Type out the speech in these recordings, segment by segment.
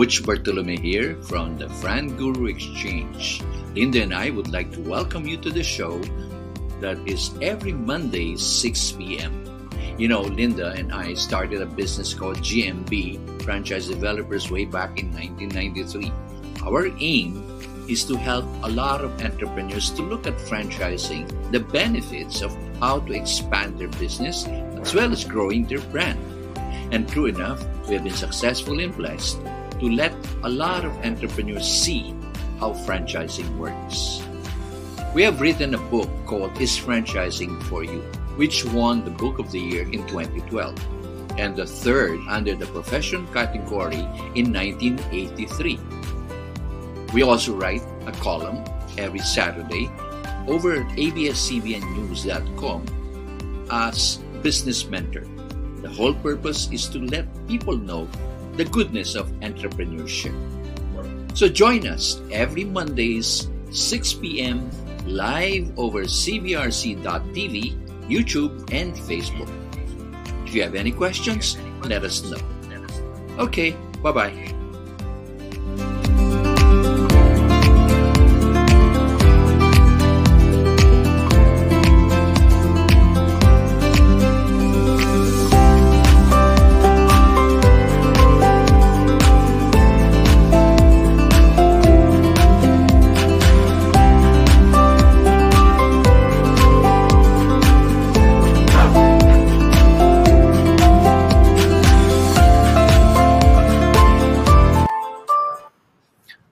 Butch Bartolome here from the Fran Guru Exchange. Linda and I would like to welcome you to the show that is every Monday, 6 p.m. You know, Linda and I started a business called GMB, Franchise Developers, way back in 1993. Our aim is to help a lot of entrepreneurs to look at franchising, the benefits of how to expand their business, as well as growing their brand. And true enough, we have been successful and blessed to let a lot of entrepreneurs see how franchising works. We have written a book called Is Franchising for You, which won the Book of the Year in 2012, and the third under the profession category in 1983. We also write a column every Saturday over at abscbnnews.com as Business Mentor. The whole purpose is to let people know the goodness of entrepreneurship. So join us every Mondays, 6 p.m. live over cbrc.tv, YouTube, and Facebook. If you have any questions, let us know. Okay, bye bye.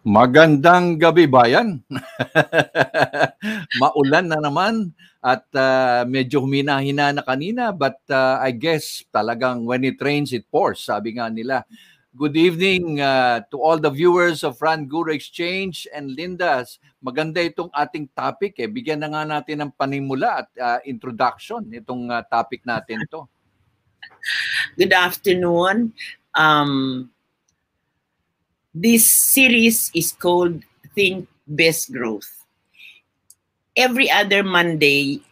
Magandang gabi bayan. Maulan na naman at uh, medyo humina-hina na kanina but uh, I guess talagang when it rains it pours sabi nga nila. Good evening uh, to all the viewers of Fran Guru Exchange and Linda's. Maganda itong ating topic eh. Bigyan na nga natin ng panimula at uh, introduction itong uh, topic natin to. Good afternoon. Um, This series is called Think Best Growth. Every other Monday,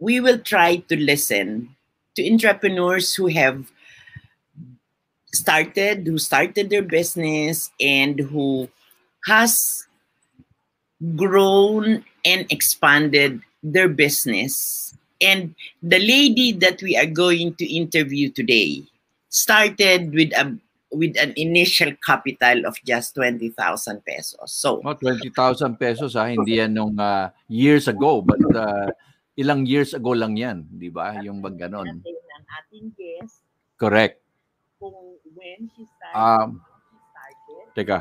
we will try to listen to entrepreneurs who have started, who started their business and who has grown and expanded their business. And the lady that we are going to interview today started with a with an initial capital of just 20,000 pesos. So, oh, 20,000 pesos ha, hindi yan nung uh, years ago, but uh, ilang years ago lang yan, di ba? Yung bang ganon. Ang ating guest. Correct. Kung when she started. Um, started. Teka,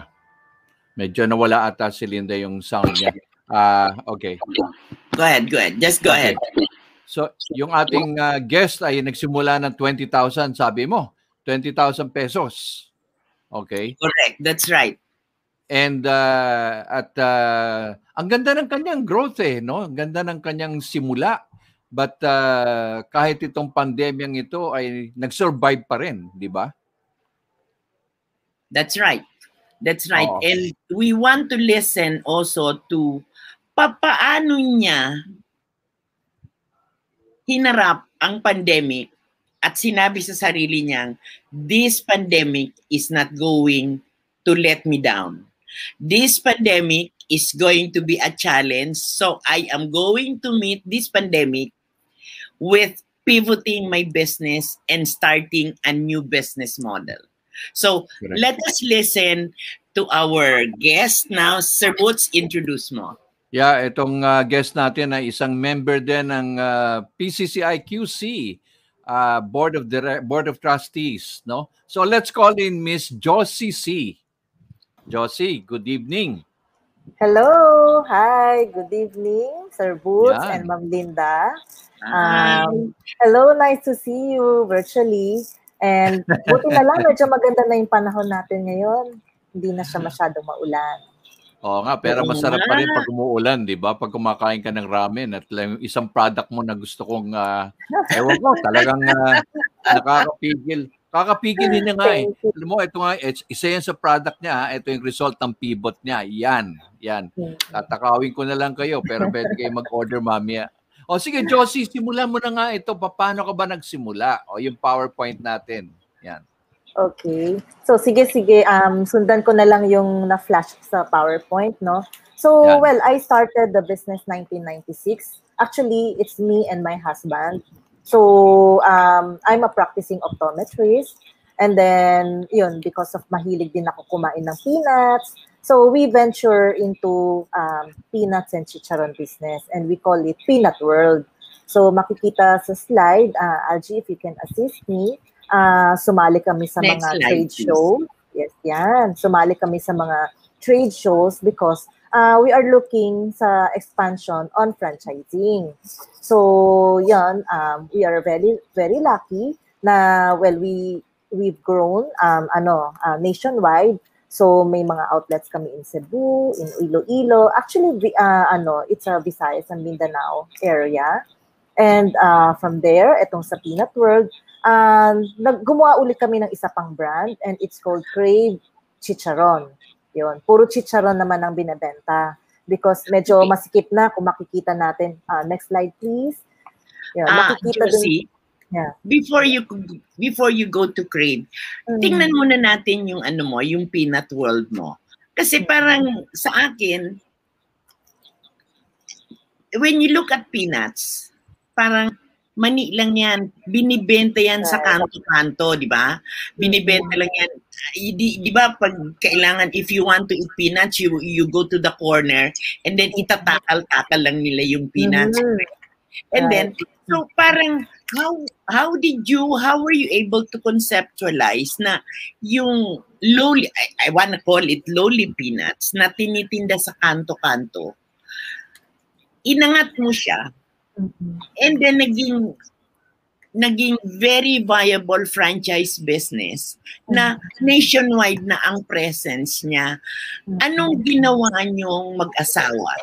medyo nawala ata si Linda yung sound niya. Uh, okay. Go ahead, go ahead. Just go okay. ahead. So, yung ating uh, guest ay nagsimula ng 20,000, sabi mo. 20,000 pesos. Okay? Correct. That's right. And uh, at uh, ang ganda ng kanyang growth eh, no? Ang ganda ng kanyang simula. But uh, kahit itong pandemyang ito ay nag-survive pa rin, di ba? That's right. That's right. Oh. And we want to listen also to papaano niya hinarap ang pandemic at sinabi sa sarili niyang, this pandemic is not going to let me down. This pandemic is going to be a challenge. So I am going to meet this pandemic with pivoting my business and starting a new business model. So Correct. let us listen to our guest now. Sir Boots, introduce mo. Yeah, itong uh, guest natin ay isang member din ng uh, PCCI QC uh, board of the board of trustees, no? So let's call in Miss Josie C. Josie, good evening. Hello, hi, good evening, Sir Boots yeah. and Ma'am Linda. Um, hello, nice to see you virtually. And buti na lang, medyo maganda na yung panahon natin ngayon. Hindi na siya masyadong maulan. Oo nga, pero masarap pa rin pag umuulan, di ba? Pag kumakain ka ng ramen at lang isang product mo na gusto kong, uh, ewan ko, talagang uh, nakakapigil. Kakapigil niya nga eh. Alam mo, ito nga, isa yan sa product niya, ito yung result ng pivot niya. Yan, yan. Tatakawin ko na lang kayo, pero pwede kayo mag-order mamaya. O sige, Josie, simulan mo na nga ito. Paano ka ba nagsimula? O yung PowerPoint natin. Yan. Okay. So sige sige um sundan ko na lang yung na-flash sa PowerPoint, no? So yeah. well, I started the business 1996. Actually, it's me and my husband. So um I'm a practicing optometrist and then yun because of mahilig din ako kumain ng peanuts. So we venture into um, peanuts and chicharon business and we call it Peanut World. So makikita sa slide, uh, Algie, if you can assist me, uh, sumali kami sa Next mga slide, trade please. show. Yes, yan. Sumali kami sa mga trade shows because uh, we are looking sa expansion on franchising. So, yan, um, we are very, very lucky na, well, we, we've grown, um, ano, uh, nationwide. So, may mga outlets kami in Cebu, in Iloilo. Actually, uh, ano, it's a Visayas and Mindanao area. And uh, from there, itong sa Peanut World, um, nag gumawa ulit kami ng isa pang brand and it's called Crave Chicharon. Yun. Puro chicharon naman ang binebenta because medyo masikip na kung makikita natin. Uh, next slide please. Yun, ah, makikita Josie, dun, yeah. before you before you go to Crave, mm. tingnan muna natin yung ano mo, yung peanut world mo. Kasi parang sa akin, when you look at peanuts, parang mani lang yan. Binibenta yan sa kanto-kanto, di ba? Binibenta lang yan. Di, di ba pag kailangan, if you want to eat peanuts, you, you go to the corner and then itatakal-takal lang nila yung peanuts. Mm-hmm. And then, so parang, how how did you, how were you able to conceptualize na yung lowly, I, I wanna call it lowly peanuts na tinitinda sa kanto-kanto, inangat mo siya And then naging naging very viable franchise business na nationwide na ang presence niya. Anong ginawa niyong mag-asawa?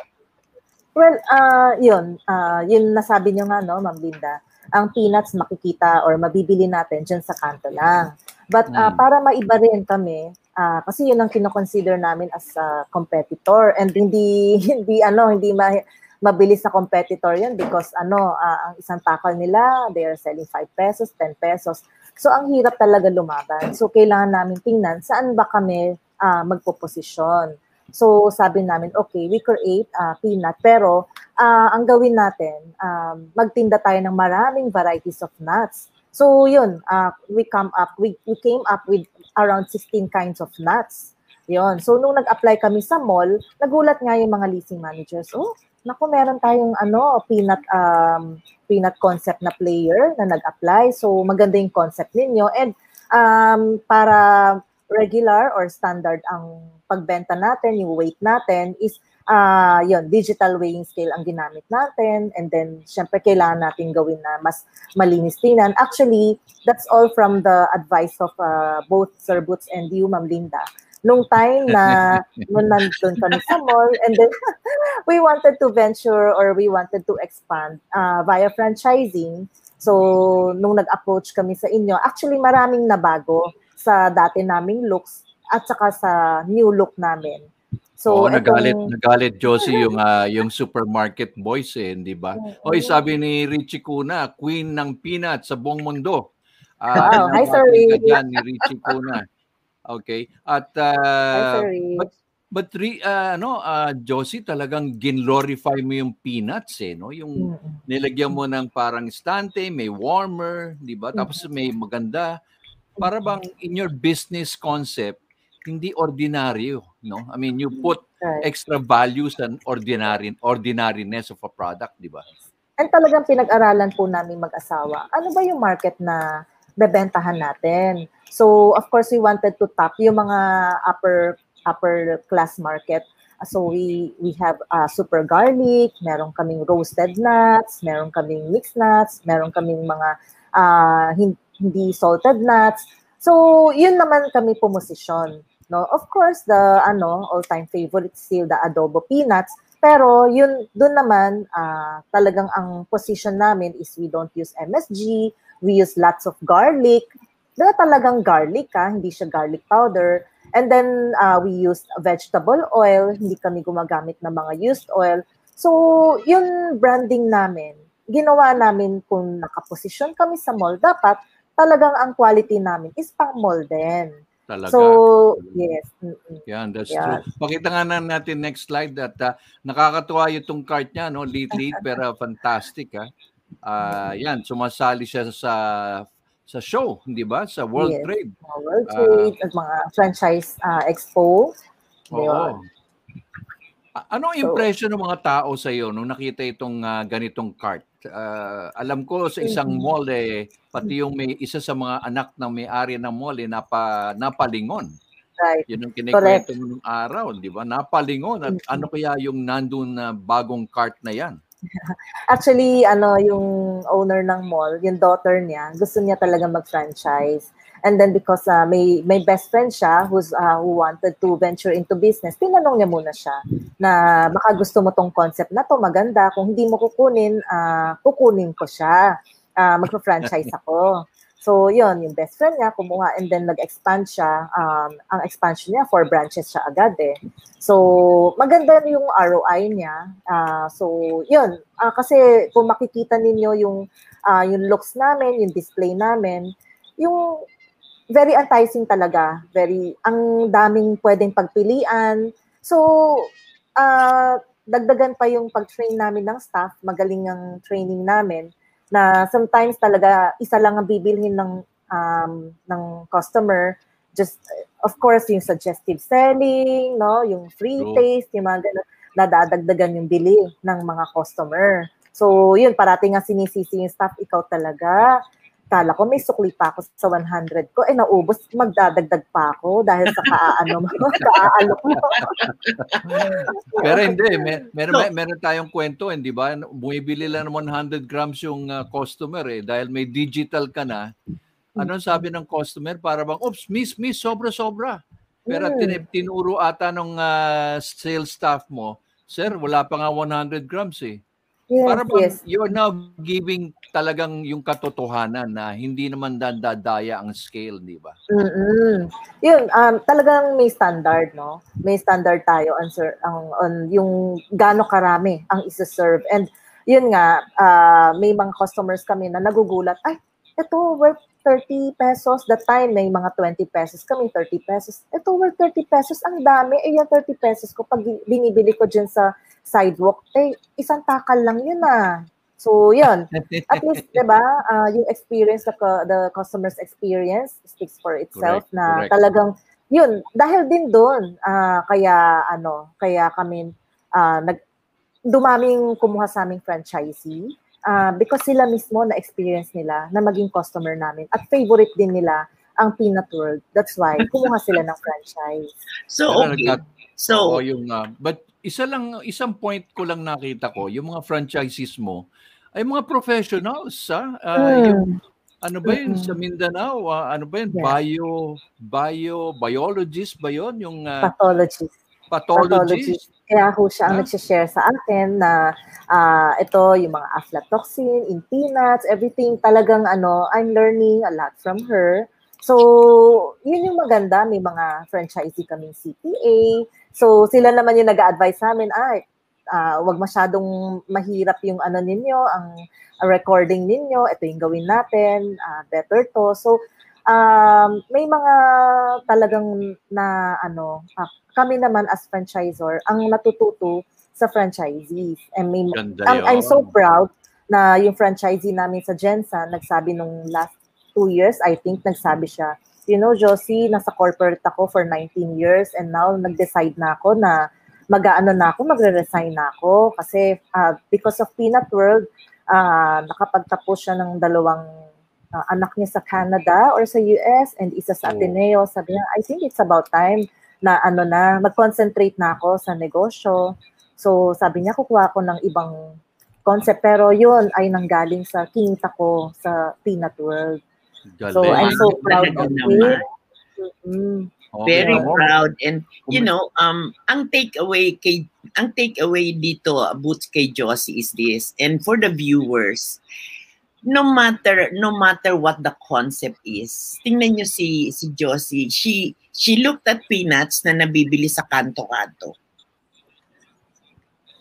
Well, uh, yun. Uh, yun nasabi niyo nga, no, Ma'am Linda. Ang peanuts makikita or mabibili natin dyan sa kanto lang. But uh, para maiba rin kami, uh, kasi yun ang kinoconsider namin as a competitor and hindi hindi ano hindi ma mabilis na competitor yun because ano, uh, ang isang tackle nila, they are selling 5 pesos, 10 pesos. So, ang hirap talaga lumaban. So, kailangan namin tingnan saan ba kami uh, magpo-posisyon. So, sabi namin, okay, we create uh, peanut, pero uh, ang gawin natin, um, magtinda tayo ng maraming varieties of nuts. So, yun, uh, we come up, we, we came up with around 16 kinds of nuts. Yon. So, nung nag-apply kami sa mall, nagulat nga yung mga leasing managers, oh, naku, meron tayong ano, peanut um, peanut concept na player na nag-apply. So maganda yung concept ninyo and um, para regular or standard ang pagbenta natin, yung weight natin is uh, yun, digital weighing scale ang ginamit natin and then syempre kailangan natin gawin na mas malinis tingnan. Actually, that's all from the advice of uh, both Sir Boots and you, Ma'am Linda nung time na nung nandun kami sa mall and then we wanted to venture or we wanted to expand uh, via franchising. So, nung nag-approach kami sa inyo, actually maraming nabago sa dati naming looks at saka sa new look namin. So, oh, nagalit, nagalit Josie yung uh, yung supermarket boys eh, di ba? Mm-hmm. Oy, sabi ni Richie Kuna, queen ng peanut sa buong mundo. Uh, wow, hi sorry. ni Richie Kuna. Okay. At uh, but but re, uh, ano uh, Josie talagang ginlorify mo yung peanuts eh no yung mm-hmm. nilagyan mo ng parang stante, may warmer, 'di ba? Tapos may maganda para bang in your business concept hindi ordinaryo, no? I mean, you put extra values and ordinary ordinariness of a product, di ba? And talagang pinag-aralan po namin mag-asawa. Ano ba yung market na bebentahan natin? So, of course, we wanted to tap yung mga upper upper class market. So, we we have uh, super garlic, meron kaming roasted nuts, meron kaming mixed nuts, meron kaming mga uh, hindi salted nuts. So, yun naman kami pumosisyon. No? Of course, the ano all-time favorite still the adobo peanuts. Pero yun, doon naman, uh, talagang ang position namin is we don't use MSG, we use lots of garlic, na talagang garlic ha, hindi siya garlic powder. And then uh, we used vegetable oil, hindi kami gumagamit ng mga used oil. So, yun branding namin, ginawa namin kung nakaposisyon kami sa mall, dapat talagang ang quality namin is pang mall din. Talaga. So, yes. Mm-mm. Yan, that's Yeah. true. Pakita nga na natin next slide that uh, nakakatuwa yung cart niya, no? Lead lead pero fantastic, ha? Ah, yan, sumasali siya sa sa show, hindi ba? Sa World Yes. Trade. World Ah. Trade at mga franchise ah, expo. Oo. Ano ang So- impression ng mga tao sa iyo nung nakita itong ah, ganitong cart? Ah, alam ko sa isang Mhm. mall eh pati yung may isa sa mga anak ng may-ari ng mall eh napa napalingon. Right. Yun ang kinikwento mo nung araw, di ba? Napalingon at Mhm. ano kaya yung nandun na bagong cart na yan? Actually, ano, yung owner ng mall, yung daughter niya, gusto niya talaga mag-franchise. And then because uh, may may best friend siya who's uh, who wanted to venture into business, tinanong niya muna siya na baka gusto mo tong concept na to, maganda. Kung hindi mo kukunin, uh, kukunin ko siya. Uh, magpa-franchise ako. So, yun, yung best friend niya, kumuha and then nag-expand siya. Um, ang expansion niya, four branches siya agad eh. So, maganda yung ROI niya. Ah, so, yun. Ah, kasi kung makikita ninyo yung, ah, yung looks namin, yung display namin, yung very enticing talaga. Very, ang daming pwedeng pagpilian. So, ah, dagdagan pa yung pag-train namin ng staff, magaling ang training namin, na sometimes talaga isa lang ang bibilhin ng um, ng customer. Just of course yung suggestive selling no? Yung free True. taste yung mga ganun nadadagdagan yung bili ng mga customer. So yun parating nga sinisisi yung staff ikaw talaga kala ko may sukli pa ako sa 100 ko eh naubos magdadagdag pa ako dahil sa kaaano mo kaaalok mo Pero hindi, mer- meron, mer- meron tayong kwento, hindi ba? Bumibili lang ng 100 grams yung ah, customer eh. Dahil may digital ka na. Anong sabi ng customer? Para bang, oops, miss, miss, sobra-sobra. Pero Mm. tin- tinuro ata ng ah, sales staff mo, Sir, wala pa nga 100 grams eh. Yes, Para bang yes you're now giving talagang yung katotohanan na hindi naman dadadaya ang scale, di ba? Mm-mm. Yun, um, talagang may standard, no? May standard tayo on, sir, ang, on yung gaano karami ang isa-serve. And yun nga, ah, may mga customers kami na nagugulat, ay, ito worth 30 pesos. That time, may mga 20 pesos kami, 30 pesos. Ito worth 30 pesos, ang dami. Eh, yung 30 pesos ko, pag binibili ko dyan sa sidewalk, eh, isang takal lang yun ah. So, yun. At least, di ba, ah, yung experience, the, the customer's experience speaks for itself Correct, na correct. talagang, yun, dahil din doon, ah, kaya, ano, kaya kami, ah, nag, dumaming kumuha sa aming franchisee ah, because sila mismo na experience nila na maging customer namin at favorite din nila ang Peanut World. That's why kumuha sila ng franchise. So, okay. So, Oo, yung, ah, but isa lang, isang point ko lang nakita ko, yung mga franchises mo, ay mga professionals, ha? Yung, Mm. ano ba yun, sa Mindanao, ah, ano ba yun, Yeah. bio, bio, biologist ba yun? Yung ah, Pathologist. Pathologist? Kaya ho siya ang Ah. nagsishare sa akin na ah, ito, yung mga aflatoxin, in peanuts, everything. Talagang ano, I'm learning a lot from her. So, yun yung maganda. May mga franchisee kaming CPA. So, sila naman yung nag-advise sa amin, ay, ah, wag masyadong mahirap yung ano ninyo, ang recording ninyo, ito yung gawin natin, ah, better to. So, um, may mga talagang na ano, ah, kami naman as franchisor, ang natututo sa franchisees. And may, Ganda I'm, I'm so proud na yung franchisee namin sa Gensa, nagsabi nung last two years, I think, nagsabi siya, you know, Josie, nasa corporate ako for 19 years and now nag-decide na ako na mag-aano na ako, magre-resign na ako kasi ah, because of Peanut World, ah, nakapagtapos siya ng dalawang ah, anak niya sa Canada or sa US and isa sa. Ateneo. Sabi niya, I think it's about time na ano na, mag-concentrate na ako sa negosyo. So sabi niya, kukuha ko ng ibang concept. Pero yun ay nanggaling sa kinita ko sa Peanut World. So. I'm so proud of it. Okay, very proud and you know um ang takeaway kay ang takeaway dito about kay Josie is this and for the viewers no matter no matter what the concept is tingnan niyo si si Josie she she looked at peanuts na nabibili sa kanto-kanto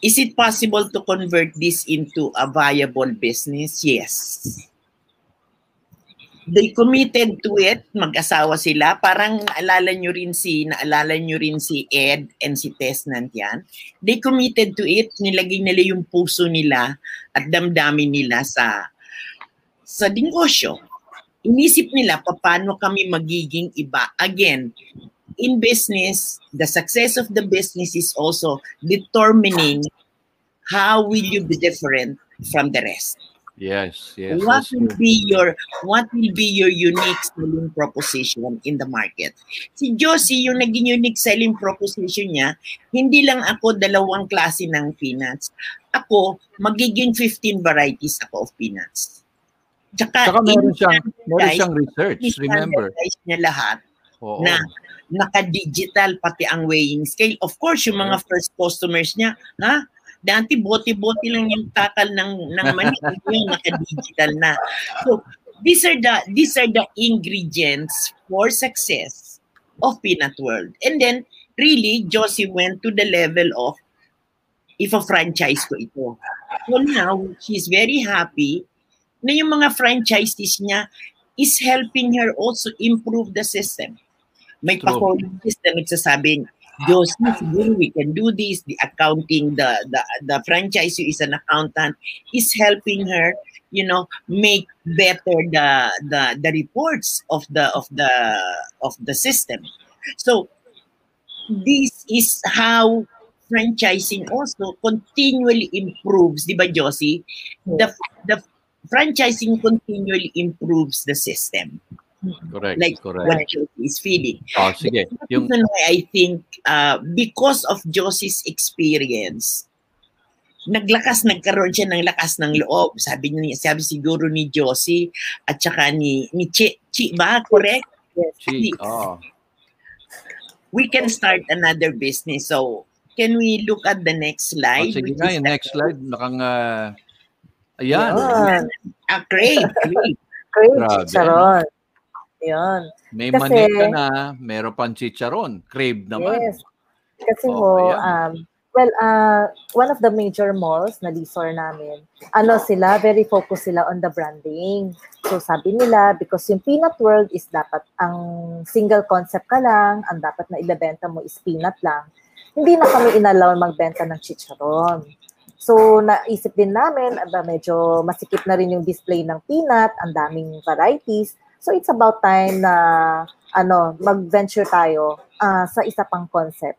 Is it possible to convert this into a viable business? Yes. they committed to it, mag-asawa sila. Parang naalala nyo rin si, naalala nyo rin si Ed and si Tess Nantian. They committed to it, nilagay nila yung puso nila at damdamin nila sa sa negosyo. Inisip nila paano kami magiging iba. Again, in business, the success of the business is also determining how will you be different from the rest. Yes, yes. What will be your what will be your unique selling proposition in the market? Si Josie, yung naging unique selling proposition niya, hindi lang ako dalawang klase ng peanuts. Ako, magiging 15 varieties ako of peanuts. Tsaka, Tsaka meron siyang, meron siyang research, remember. niya lahat Oo. na naka-digital pati ang weighing scale. Of course, yung mga first customers niya, ha? Dati bote-bote lang yung takal ng ng mani, yung naka-digital na. So, these are the these are the ingredients for success of Peanut World. And then really Josie went to the level of if a franchise ko ito. So now she's very happy na yung mga franchises niya is helping her also improve the system. May pa-calling system, nagsasabing, Joseph, we can do this. The accounting, the, the, the franchise is an accountant, is helping her, you know, make better the, the, the reports of the, of the, of the system. So this is how franchising also continually improves, di ba, Josie? The, the franchising continually improves the system. Correct. Like correct. what Josie is feeling. Oh, sige. Yung... why I think uh, because of Josie's experience, naglakas, nagkaroon siya ng lakas ng loob. Sabi niya, sabi siguro ni Josie at saka ni, ni Chi, Chi ba? Correct? Yes. Chi, oh. We can start another business. So, can we look at the next slide? Oh, sige na, yung next slide. Nakang, uh, ayan. Ayan. Ah, great. Great. Great, Sharon. Yun. May Kasi, manik ka na, meron pang chicharon. Crave naman. Yes. Kasi oh, ho, um, well, uh, one of the major malls na Lisor namin, ano sila, very focused sila on the branding. So sabi nila, because yung Peanut World is dapat ang single concept ka lang, ang dapat na ibebenta mo is peanut lang. Hindi na kami inalaw magbenta ng chicharon. So, naisip din namin, aba, medyo masikip na rin yung display ng peanut, ang daming varieties. So it's about time na ano, mag-venture tayo uh, sa isa pang concept.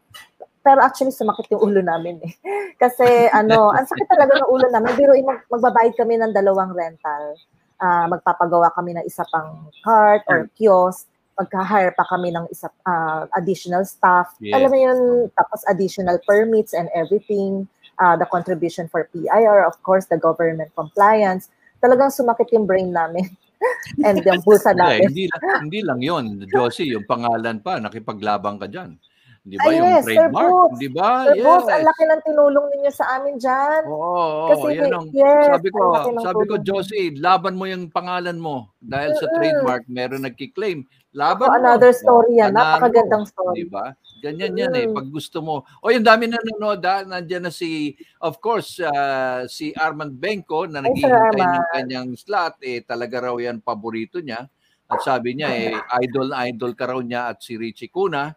Pero actually sumakit yung ulo namin eh. Kasi ano, ang sakit talaga ng ulo namin. Pero mag- magbabayad kami ng dalawang rental. Uh, magpapagawa kami ng isa pang cart or kiosk magka-hire pa kami ng isa uh, additional staff. Yes. Alam mo yun, tapos additional permits and everything, uh, the contribution for PIR, of course, the government compliance. Talagang sumakit yung brain namin. And yung bulsa natin. hindi, hindi lang yon Josie, yung pangalan pa, nakipaglabang ka dyan. Di ba? Ay, yung yes, trademark. Di ba? Sir yes. Boots, ang laki ng tinulong ninyo sa amin dyan. Oo, Kasi, yan ang, yes, sabi ko, sabi ko, Josie, laban mo yung pangalan mo. Dahil sa trademark, meron nagkiklaim. Laban oh, mo. Another story yan. Napakagandang story. Di ba? Ganyan yan eh. Pag gusto mo. O, yung dami na nanonood ha. Nandiyan na si, of course, uh, si Armand Benko na naghihintay ng kanyang slot. Eh, talaga raw yan paborito niya. At sabi niya, eh, idol idol ka raw niya at si Richie Kuna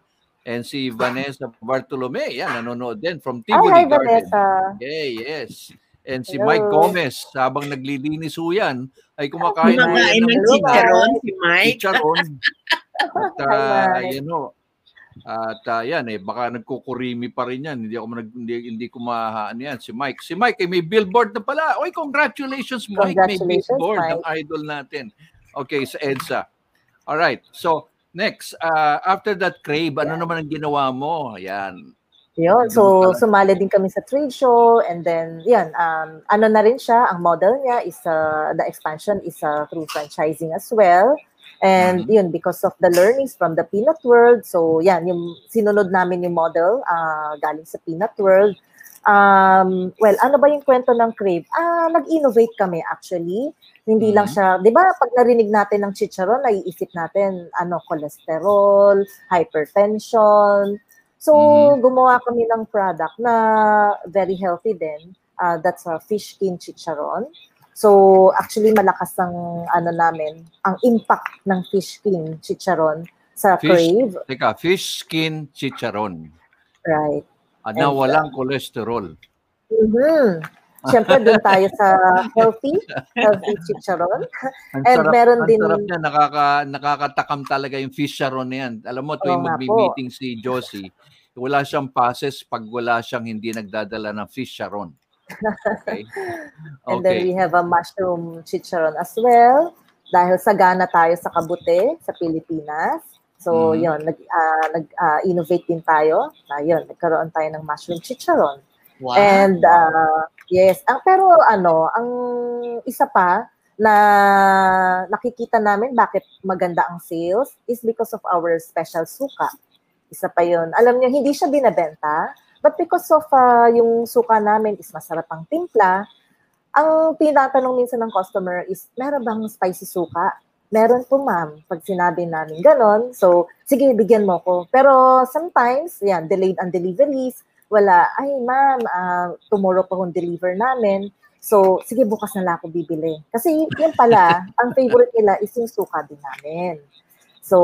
and si Vanessa Bartolome. Yan, nanonood din from Tivoli hi, Garden. Vanessa. Okay, yes. And si Hello. Mike Gomez, habang naglilinis ho yan, ay kumakain ho yan ng chicharon, si Mike. Chicharon. At, uh, you know, at uh, yan eh, baka nagkukurimi pa rin yan. Hindi ako mag, hindi, hindi ko mahaan yan. Si Mike. Si Mike, eh, may billboard na pala. Oy, congratulations, Mike. Congratulations, may billboard Mike. ng idol natin. Okay, sa EDSA. All right. So, Next, uh, after that crave, ano naman ang ginawa mo? Ayan. Yun. So, sumali din kami sa trade show and then, yan, um, ano na rin siya, ang model niya is, uh, the expansion is uh, through franchising as well. And mm-hmm. yun, because of the learnings from the Peanut World, so yan, yung sinunod namin yung model uh, galing sa Peanut World. Um, well, ano ba yung kwento ng Crave? Ah, nag-innovate kami actually. Hindi mm-hmm. lang siya, 'di ba, pag narinig natin ng chicharon, naiisip natin ano, cholesterol, hypertension. So, mm-hmm. gumawa kami ng product na very healthy din. Uh, that's a fish skin chicharon. So actually malakas ang ano namin, ang impact ng fish skin chicharon sa Fish, crave. teka, fish skin chicharon. Right. Ah, na And, walang cholesterol. Mhm. Siyempre doon tayo sa healthy, healthy chicharon. Ang And sarap, meron ang din- sarap niya, nakaka, nakakatakam talaga yung fish charon na yan. Alam mo, tuwing nga magmi-meeting si Josie, wala siyang passes pag wala siyang hindi nagdadala ng fish charon. Okay? And then Okay. we have a mushroom chicharon as well. Dahil sagana tayo sa kabute sa Pilipinas. So, Mhm. yon nag, ah, nag-innovate din tayo. Na yun, nagkaroon tayo ng mushroom chicharon. Wow. And uh, yes, ang pero ano, ang isa pa na nakikita namin bakit maganda ang sales is because of our special suka. Isa pa 'yon. Alam niyo, hindi siya binebenta, but because of uh, yung suka namin is masarap ang timpla, ang tinatanong minsan ng customer is, meron bang spicy suka? Meron po ma'am, pag sinabi namin ganon. So, sige, bigyan mo ko. Pero sometimes, yan, delayed ang deliveries, wala, ay ma'am, ah, tomorrow pa kung deliver namin. So, sige, bukas na lang ako bibili. Kasi yun pala, ang favorite nila is yung suka din namin. So,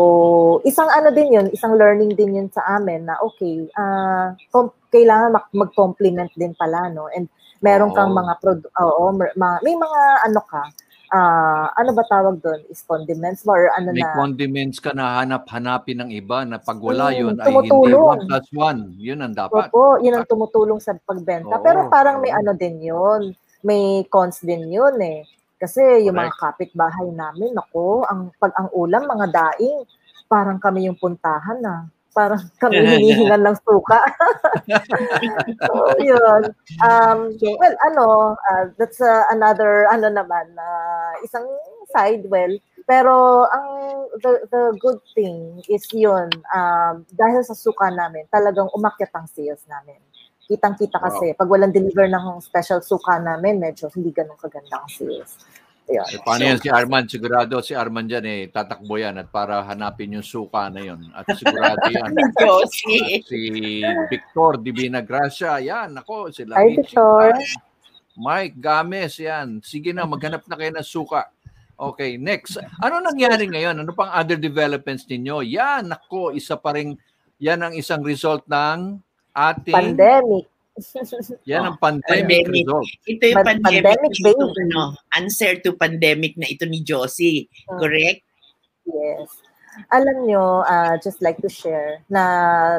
isang ano din yun, isang learning din yun sa amin na okay, com- kailangan mag- mag-complement din pala, no? And meron kang mga, produ- oo, mga, may mga ano ka, ah ano ba tawag doon? Is condiments ba or ano May na? condiments ka na hanap-hanapin ng iba na pag wala Mm, yun ay hindi tumutulong. 1 plus 1. Yun ang dapat. Opo, yun ang tumutulong sa pagbenta. Oo, Pero parang may oo. ano din yun. May cons din yun eh. Kasi yung mga kapitbahay namin, nako, ang, pag ang ulam, mga daing, parang kami yung puntahan na. Parang kami hinihingan ng suka. so, yun. Um, well, ano, uh, that's uh, another, ano naman, uh, isang side, well, pero ang the, the good thing is yun, um, dahil sa suka namin, talagang umakyat ang sales namin. Kitang-kita kasi, pag walang deliver ng special suka namin, medyo hindi ganun kaganda ang sales. Ayun. Eh, paano yan si Arman? Sigurado si Arman dyan eh, tatakbo yan at para hanapin yung suka na yun. At sigurado yan. Josie. si Victor Divina Gracia, yan, ako, sila. Hi, Victor. Mike Games, yan. Sige na, maghanap na kayo ng suka. Okay, next. Ano nangyari ngayon? Ano pang other developments ninyo? Yan, ako, isa pa rin, yan ang isang result ng ating, Pandemic. yan ang pandemic, Pandemic. result. Ito yung Pan- pandemic, pandemic na itong, ano, answer to pandemic na ito ni Josie. Mm. Correct? Yes. Alam nyo, uh, just like to share na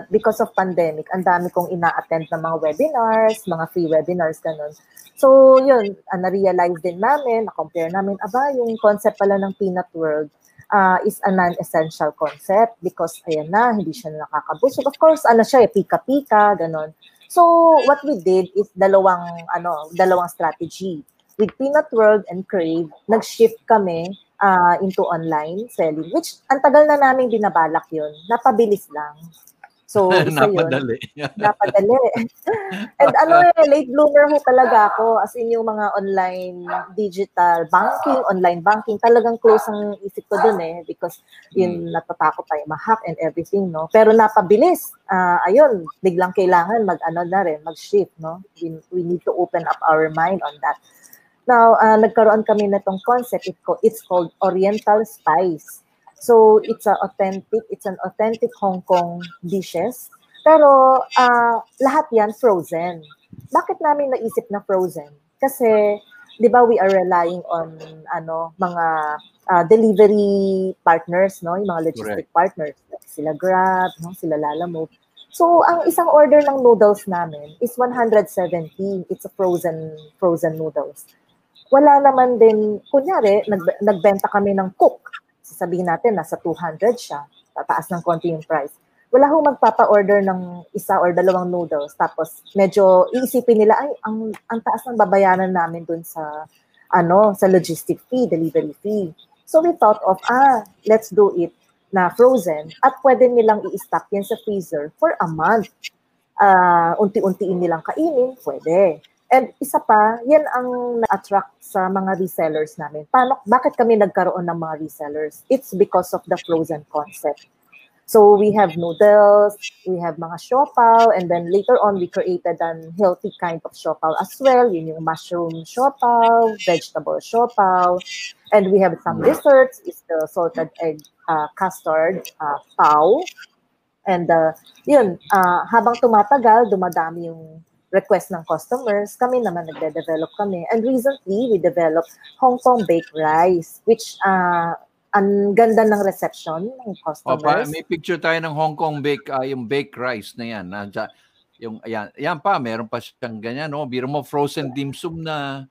because of pandemic, ang dami kong ina-attend ng mga webinars, mga free webinars, ganun. So, yun, uh, na-realize din namin, na-compare namin, aba, yung concept pala ng Peanut World uh, is a non-essential concept because, ayan na, hindi siya nakakabusog. Of course, ano siya, eh, pika-pika, ganun. So, what we did is dalawang, ano, dalawang strategy. With Peanut World and Crave, nag-shift kami uh, into online selling, which ang tagal na namin binabalak yun. Napabilis lang. So, isa yun. Napadali. Napadali. And ano eh, late bloomer ho talaga ako. As in yung mga online digital banking, online banking, talagang close ang isip ko dun eh. Because yun, natatakot tayo ma-hack and everything, no? Pero napabilis. Ah, ayun, biglang kailangan mag-ano na rin, mag-shift, no? We, we need to open up our mind on that. Now, ah, nagkaroon kami na tong concept. It it's called Oriental Spice. So, it's a authentic, it's an authentic Hong Kong dishes. Pero, ah, lahat yan frozen. Bakit namin naisip na frozen? Kasi, di ba we are relying on ano mga ah, delivery partners, no? Yung mga logistic partners. Sila Grab, no? sila Lalamove. So, ang isang order ng noodles namin is 170. It's a frozen frozen noodles. Wala naman din, kunyari, nag, nagbenta kami ng cook. Sasabihin natin, nasa 200 siya. Tataas ng konti yung price. Wala hong magpapa-order ng isa or dalawang noodles. Tapos, medyo iisipin nila, ay, ang, ang taas ng babayaran namin dun sa, ano, sa logistic fee, delivery fee. So, we thought of, ah, let's do it na frozen at pwede nilang i-stock yan sa freezer for a month. Ah, unti-untiin nilang kainin, pwede. And isa pa, yan ang na-attract sa mga resellers namin. Paano, bakit kami nagkaroon ng mga resellers? It's because of the frozen concept. So we have noodles, we have mga siopaw, and then later on we created an healthy kind of siopaw as well. Yun yung mushroom siopaw, vegetable siopaw, and we have some desserts. Is the salted egg uh, custard uh, pao. And uh, yun, uh, habang tumatagal, dumadami yung request ng customers, kami naman nagde-develop kami. And recently, we developed Hong Kong baked rice, which uh, ang ganda ng reception ng customers. Opa, may picture tayo ng Hong Kong bake, uh, yung baked rice na yan. Nandiyan, yung, ayan, ayan pa, meron pa siyang ganyan, no? Biro mo, frozen dim sum na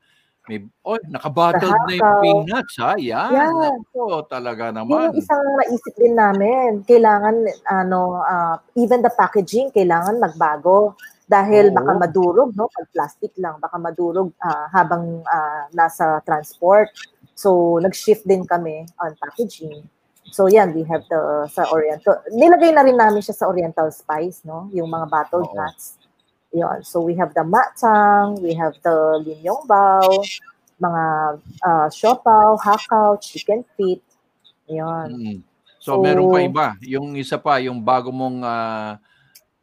may, oh, nakabottled na yung peanuts, ha? Yan. Yeah. Ito, talaga naman. Yung isang naisip din namin, kailangan, ano, uh, even the packaging, kailangan magbago. Dahil Oo. baka madurog, no? Pag plastic lang, baka madurog uh, habang uh, nasa transport. So, nag-shift din kami on packaging. So, yan, we have the, sa Oriental, nilagay na rin namin siya sa Oriental Spice, no? Yung mga bottled Oo. nuts. Yun. So, we have the matang, we have the linyong bao, mga uh, siopaw, hakaw, chicken feet. Yun. Mm. So, so, meron pa iba. Yung isa pa, yung bago mong uh,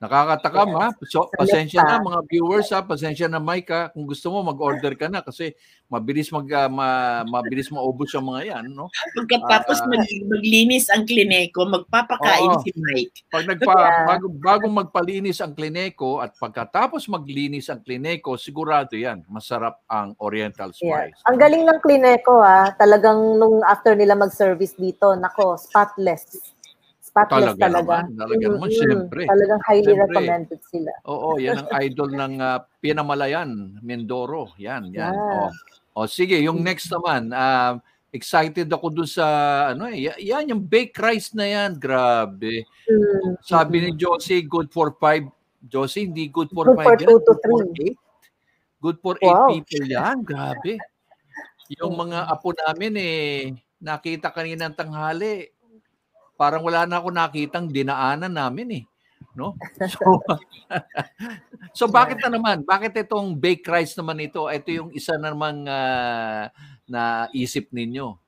Nakakatakam ha. So, pasensya na mga viewers ha. Pasensya na Mike ha. Kung gusto mo mag-order ka na kasi mabilis mag uh, ma, mabilis maubos yung mga yan, no? Pagkatapos uh, mag, maglinis ang klineko, magpapakain oo, si Mike. Pag nagpa yeah. bago, bago magpalinis ang klineko at pagkatapos maglinis ang klineko, sigurado yan, masarap ang Oriental Spice. Yeah. Ang galing ng klineko ha. Talagang nung after nila mag-service dito, nako, spotless spotless talaga. Talaga naman, talaga naman, mm, syempre. Talagang highly syempre. recommended sila. Oo, yan ang idol ng uh, Pinamalayan, Mindoro. Yan, yan. Yeah. O, o sige, yung next naman, uh, excited ako dun sa ano eh yan yung baked rice na yan grabe mm-hmm. sabi ni Josie good for five Josie hindi good for good five for two to three eight good for wow. eight people yan grabe yung mga apo namin eh nakita kanina ng tanghali parang wala na ako nakitang dinaanan namin eh. No? So, so bakit na naman? Bakit itong baked rice naman ito? Ito yung isa namang uh, na isip ninyo.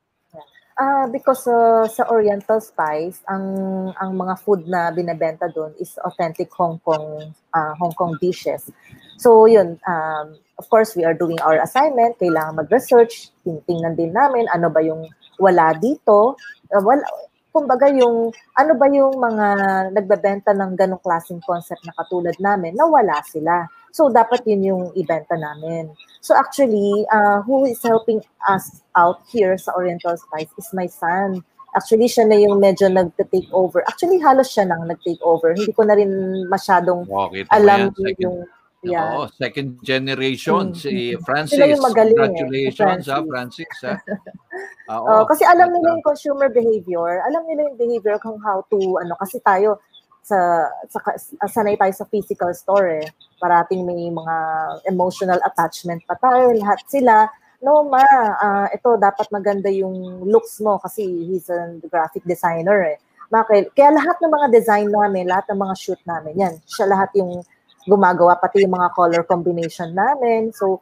Uh, because uh, sa Oriental Spice, ang ang mga food na binebenta doon is authentic Hong Kong uh, Hong Kong dishes. So yun, um, of course we are doing our assignment, kailangan mag-research, tingnan din namin ano ba yung wala dito. Uh, wala, kumbaga yung, ano ba yung mga nagbebenta ng ganong klaseng concept na katulad namin, na wala sila. So, dapat yun yung ibenta namin. So, actually, uh, who is helping us out here sa Oriental Spice is my son. Actually, siya na yung medyo nag-take over. Actually, halos siya nang nag-take over. Hindi ko na rin masyadong oh, alam yung Yeah. Oo, second generation mm-hmm. si Francis. Sila yung magaling Congratulations, eh, Francis. ha, Francis. Ha? Oo. Uh, kasi alam nila yung consumer behavior. Alam nila yung behavior kung how to, ano, kasi tayo, sa, sa sanay tayo sa physical store eh. Parating may mga emotional attachment pa tayo. Lahat sila, no ma, uh, ito dapat maganda yung looks mo kasi he's a graphic designer eh. Bakit? Kaya lahat ng mga design namin, lahat ng mga shoot namin, yan, siya lahat yung gumagawa, pati yung mga color combination namin. So,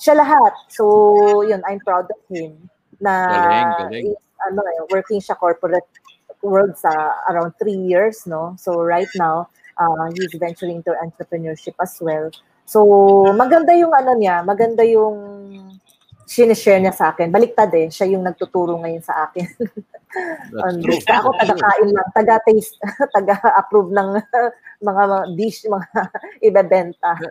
siya lahat. So, yun, I'm proud of him na galing, galing. Is, ano, eh, working siya corporate world sa around three years, no? So, right now, uh, he's venturing into entrepreneurship as well. So, maganda yung ano niya, maganda yung sinishare niya sa akin. Baliktad eh, siya yung nagtuturo ngayon sa akin. That's true. Ako taga-kain lang, taga-taste, taga-approve ng mga dish, mga ibebenta.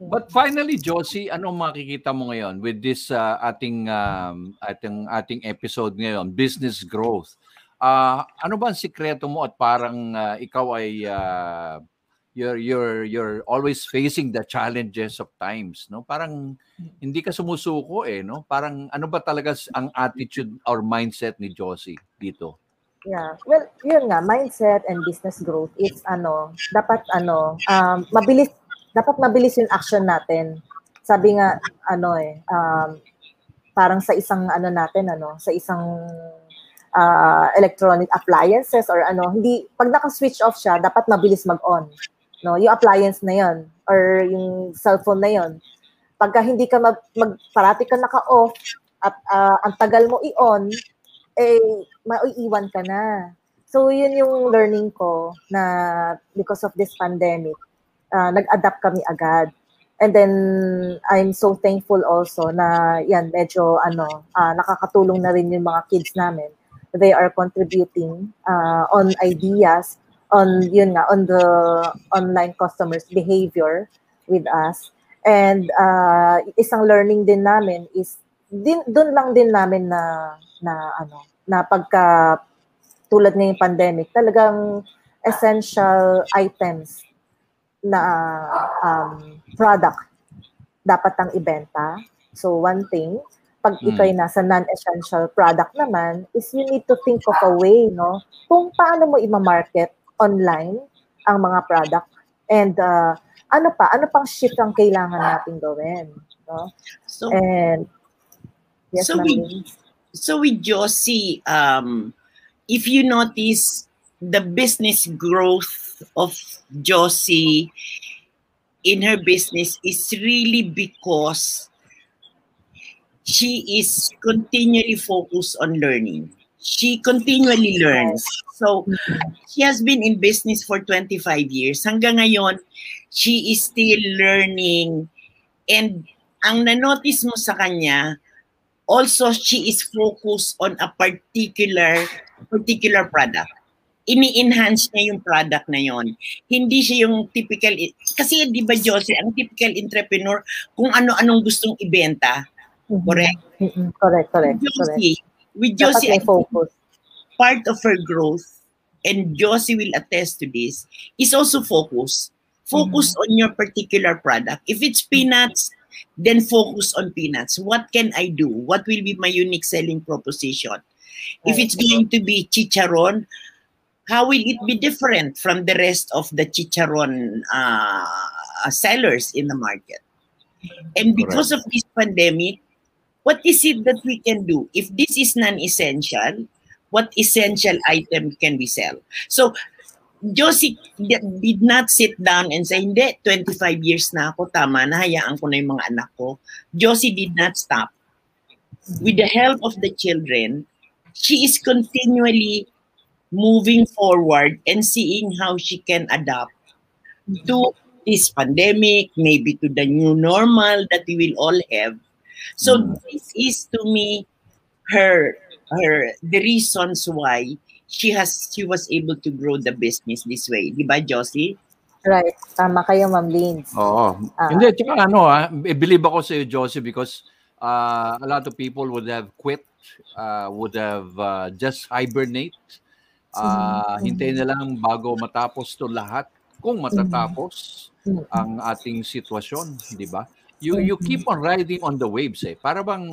But finally, Josie, anong makikita mo ngayon with this uh, ating um, ating ating episode ngayon, business growth? Uh, ano ba ang sikreto mo at parang uh, ikaw ay uh, you're you're you're always facing the challenges of times no parang hindi ka sumusuko eh no parang ano ba talaga ang attitude or mindset ni Josie dito yeah. Well yun nga mindset and business growth is ano dapat ano um, mabilis dapat mabilis yung action natin. Sabi nga ano eh um, parang sa isang ano natin ano sa isang uh, electronic appliances or ano hindi pag naka-switch off siya dapat mabilis mag-on no? Yung appliance na yon or yung cellphone na yon pagka hindi ka mag, mag parati ka naka-off at uh, ang tagal mo i-on eh maiiwan ka na So yun yung learning ko na because of this pandemic, uh, nag-adapt kami agad. And then I'm so thankful also na yan medyo ano uh, nakakatulong na rin yung mga kids namin. They are contributing uh, on ideas on yun nga on the online customers behavior with us. And uh, isang learning din namin is din doon lang din namin na na ano na pagka tulad ngayong pandemic, talagang essential items na um, product dapat ang ibenta. So one thing, pag mm. ikaw ay nasa non-essential product naman, is you need to think of a way, no? Kung paano mo i-market online ang mga product and uh, ano pa, ano pang shift ang kailangan natin gawin, no? So, and yes, so we, so with Josie, um, if you notice the business growth of Josie in her business is really because she is continually focused on learning. She continually learns. So, she has been in business for 25 years. Hanggang ngayon, she is still learning. And ang nanotice mo sa kanya, also she is focused on a particular particular product. Ini-enhance niya yung product na yon. Hindi siya yung typical, kasi di ba Josie, ang typical entrepreneur, kung ano-anong gustong ibenta. Mm-hmm. Correct? Mm-hmm. Correct, correct. Josie, correct. with Josie, focus. part of her growth, and Josie will attest to this, is also focus. Focus mm-hmm. on your particular product. If it's peanuts, then focus on peanuts. What can I do? What will be my unique selling proposition? If it's going to be chicharon, how will it be different from the rest of the chicharon uh, sellers in the market? And because Correct. of this pandemic, what is it that we can do? If this is non-essential, what essential item can we sell? So, Josie did not sit down and say, hindi, 25 years na ako, tama na, hayaan ko na yung mga anak ko. Josie did not stop. With the help of the children, she is continually moving forward and seeing how she can adapt to this pandemic, maybe to the new normal that we will all have. So mm. this is to me her her the reasons why she has she was able to grow the business this way. Di ba, Josie? Right. Tama kayo, Ma'am Lynn. Oo. Uh, Hindi, tsaka ano ah, believe ako sa iyo, Josie, because uh, a lot of people would have quit uh, would have uh, just hibernate. Uh, mm-hmm. Hintayin na lang bago matapos to lahat. Kung matatapos mm-hmm. ang ating sitwasyon, di ba? You you mm-hmm. keep on riding on the waves eh. Para bang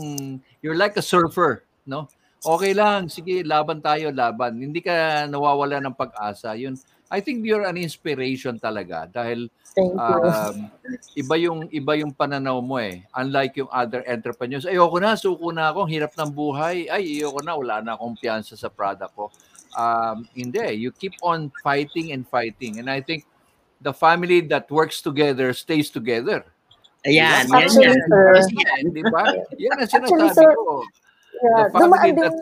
you're like a surfer, no? Okay lang, sige, laban tayo, laban. Hindi ka nawawala ng pag-asa. Yun, I think you're an inspiration talaga dahil Thank you. Um, iba yung iba yung pananaw mo eh. Unlike yung other entrepreneurs, ayoko na, suko na ako, hirap ng buhay. Ay, ayoko na, wala na akong piyansa sa product ko. Um, hindi, you keep on fighting and fighting. And I think the family that works together stays together. Ayan, diba? yan, yan. yan. Di ba? Yan ang sinasabi ko. Yeah, the family that...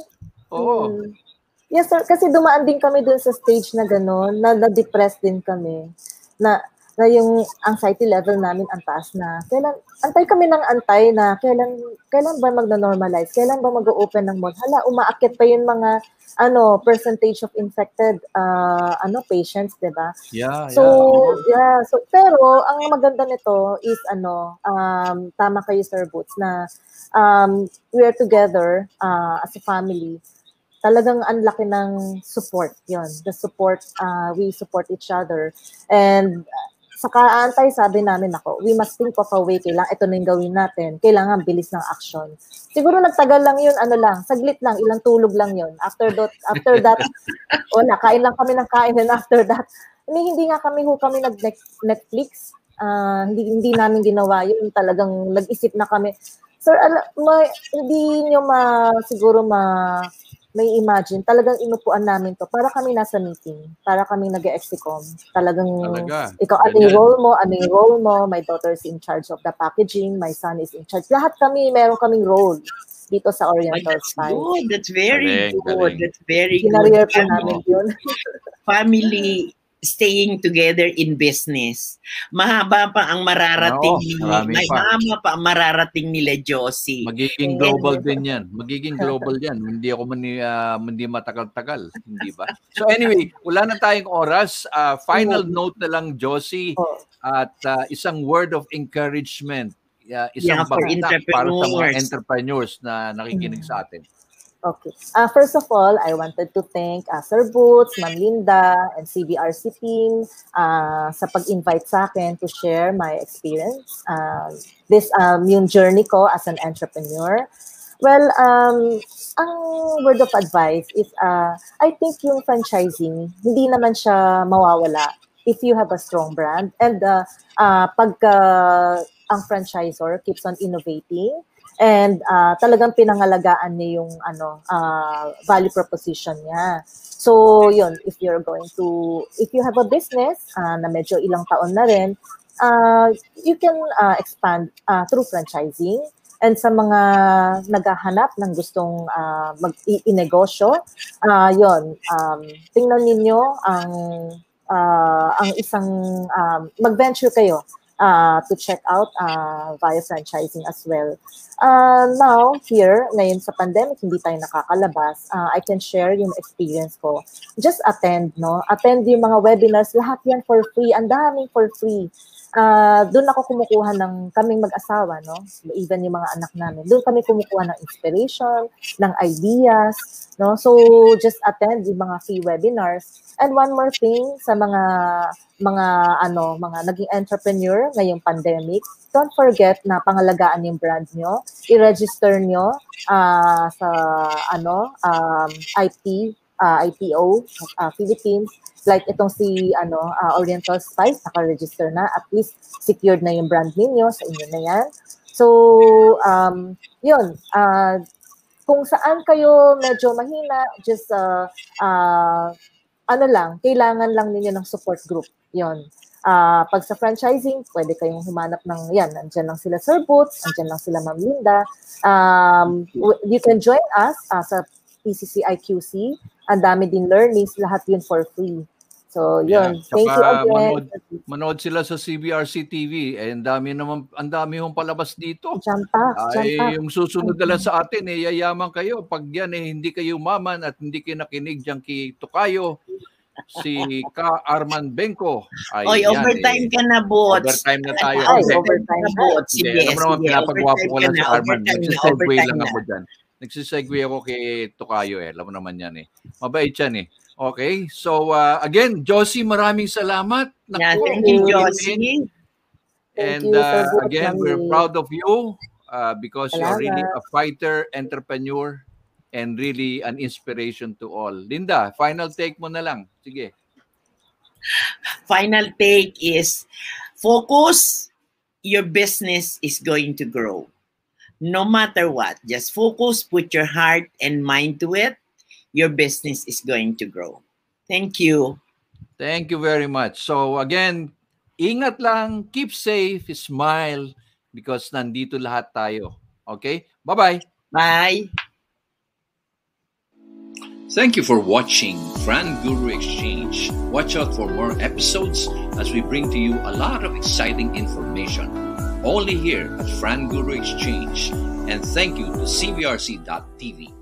Oo. Mm, yes, sir. Kasi dumaan din kami dun sa stage na gano'n, na na-depressed din kami. Na na yung anxiety level namin ang taas na. Kailan, antay kami ng antay na kailan, kailan ba magna-normalize? Kailan ba mag-open ng mall? Hala, umaakit pa yung mga ano percentage of infected uh, ano patients, 'di ba? Yeah, so, yeah. yeah. So pero ang maganda nito is ano, um tama kayo Sir Boots na um we are together uh, as a family talagang ang laki ng support yon the support uh, we support each other and sa kaantay, sabi namin ako, we must think of a way, kailangan ito na yung gawin natin. Kailangan bilis ng action. Siguro nagtagal lang yun, ano lang, saglit lang, ilang tulog lang yun. After that, after that, wala, kain lang kami ng kain and after that, hindi, hindi nga kami ho kami nag-Netflix. Uh, hindi, hindi namin ginawa yun. Talagang nag-isip na kami. Sir, ala, ma, hindi nyo ma, siguro ma, may imagine, talagang inupuan namin to. Para kami nasa meeting. Para kami nag exicom Talagang, Talaga. ikaw, ano yung role mo, ano yung role mo, my daughter is in charge of the packaging, my son is in charge. Lahat kami, meron kaming role. dito sa Oriental that's Spice. Good. That's very Galing, good. galing. That's very Kinarier good. po namin yun. Family staying together in business. Mahaba pa ang mararating Oo, ni marami may pa. mahaba pa ang mararating nila Josie. Magiging global din yan. Magiging global yan. Hindi ako mani, ah, hindi matagal-tagal. Hindi ba? So anyway, wala na tayong oras. Ah, final note na lang, Josie, Oh. at ah, isang word of encouragement. Yeah, Yeah, isang for bagtak para sa mga entrepreneurs. entrepreneurs na nakikinig sa atin. Okay. Uh, first of all, I wanted to thank uh, Sir Boots, Ma'am Linda, and CBRC team uh, sa pag-invite sa akin to share my experience. Um, this um, yung journey ko as an entrepreneur. Well, um, ang word of advice is, uh, I think yung franchising, hindi naman siya mawawala if you have a strong brand. And uh, uh, pagka ang franchisor keeps on innovating, and uh, talagang pinangalagaan niya yung ano uh, value proposition niya. So, yun, if you're going to, if you have a business uh, na medyo ilang taon na rin, uh, you can uh, expand uh, through franchising. And sa mga naghahanap ng gustong uh, mag-i-negosyo, uh, yun, um, tingnan ninyo ang uh, ang isang um, mag-venture kayo uh, to check out uh, via franchising as well. Uh, now, here, ngayon sa pandemic, hindi tayo nakakalabas. Uh, I can share yung experience ko. Just attend, no? Attend yung mga webinars. Lahat yan for free. Ang daming for free. Uh, doon ako kumukuha ng kaming mag-asawa, no? Even yung mga anak namin. Doon kami kumukuha ng inspiration, ng ideas, no? So, just attend yung mga free webinars. And one more thing sa mga mga ano, mga naging entrepreneur ngayong pandemic, don't forget na pangalagaan yung brand nyo. I-register nyo uh, sa ano, um, IP, uh, IPO, uh, Philippines. Like itong si ano, uh, Oriental Spice, naka-register na. At least secured na yung brand ninyo sa inyo na yan. So, um, yun. Uh, kung saan kayo medyo mahina, just uh, uh, ano lang, kailangan lang ninyo ng support group. Yon. Uh, pag sa franchising, pwede kayong humanap ng, yan, nandyan lang sila Sir Boots, nandyan lang sila Ma'am Linda. Um, you can join us uh, sa PCC IQC. Ang dami din learnings, lahat yun for free. So, yun. Yeah. Thank you Tsaka again. Manood, manood sila sa CBRC TV. Eh, ang dami naman, ang dami hong palabas dito. Jump pack, jump Ay, pack. yung susunod na lang sa atin, eh, yayaman kayo. Pag yan, eh, hindi kayo maman at hindi kayo nakinig dyan kay Tukayo, si Ka Arman Benko. Ay, Oy, yan, overtime eh. ka na, bots. Overtime na tayo. Ay, overtime na, bots. Sige, naman, sige, pinapagwapo overtime ko ka lang na, si Arman. overtime na, Nagsisegue overtime lang na. ako dyan. Nagsisegue ako kay Tukayo eh. Alam mo naman yan eh. Mabait yan eh. Okay, so uh, again, Josie, maraming salamat. Yeah, Naku, thank you. Josie. And uh, again, we're proud of you uh, because you're really a fighter, entrepreneur, and really an inspiration to all. Linda, final take mo na lang. Sige. Final take is focus. Your business is going to grow. No matter what, just focus, put your heart and mind to it. Your business is going to grow. Thank you. Thank you very much. So again, ingat lang, keep safe, smile, because nandito lahat tayo. Okay? Bye-bye. Bye. Thank you for watching Fran Guru Exchange. Watch out for more episodes as we bring to you a lot of exciting information. Only here at Fran Guru Exchange. And thank you to CBRC.tv.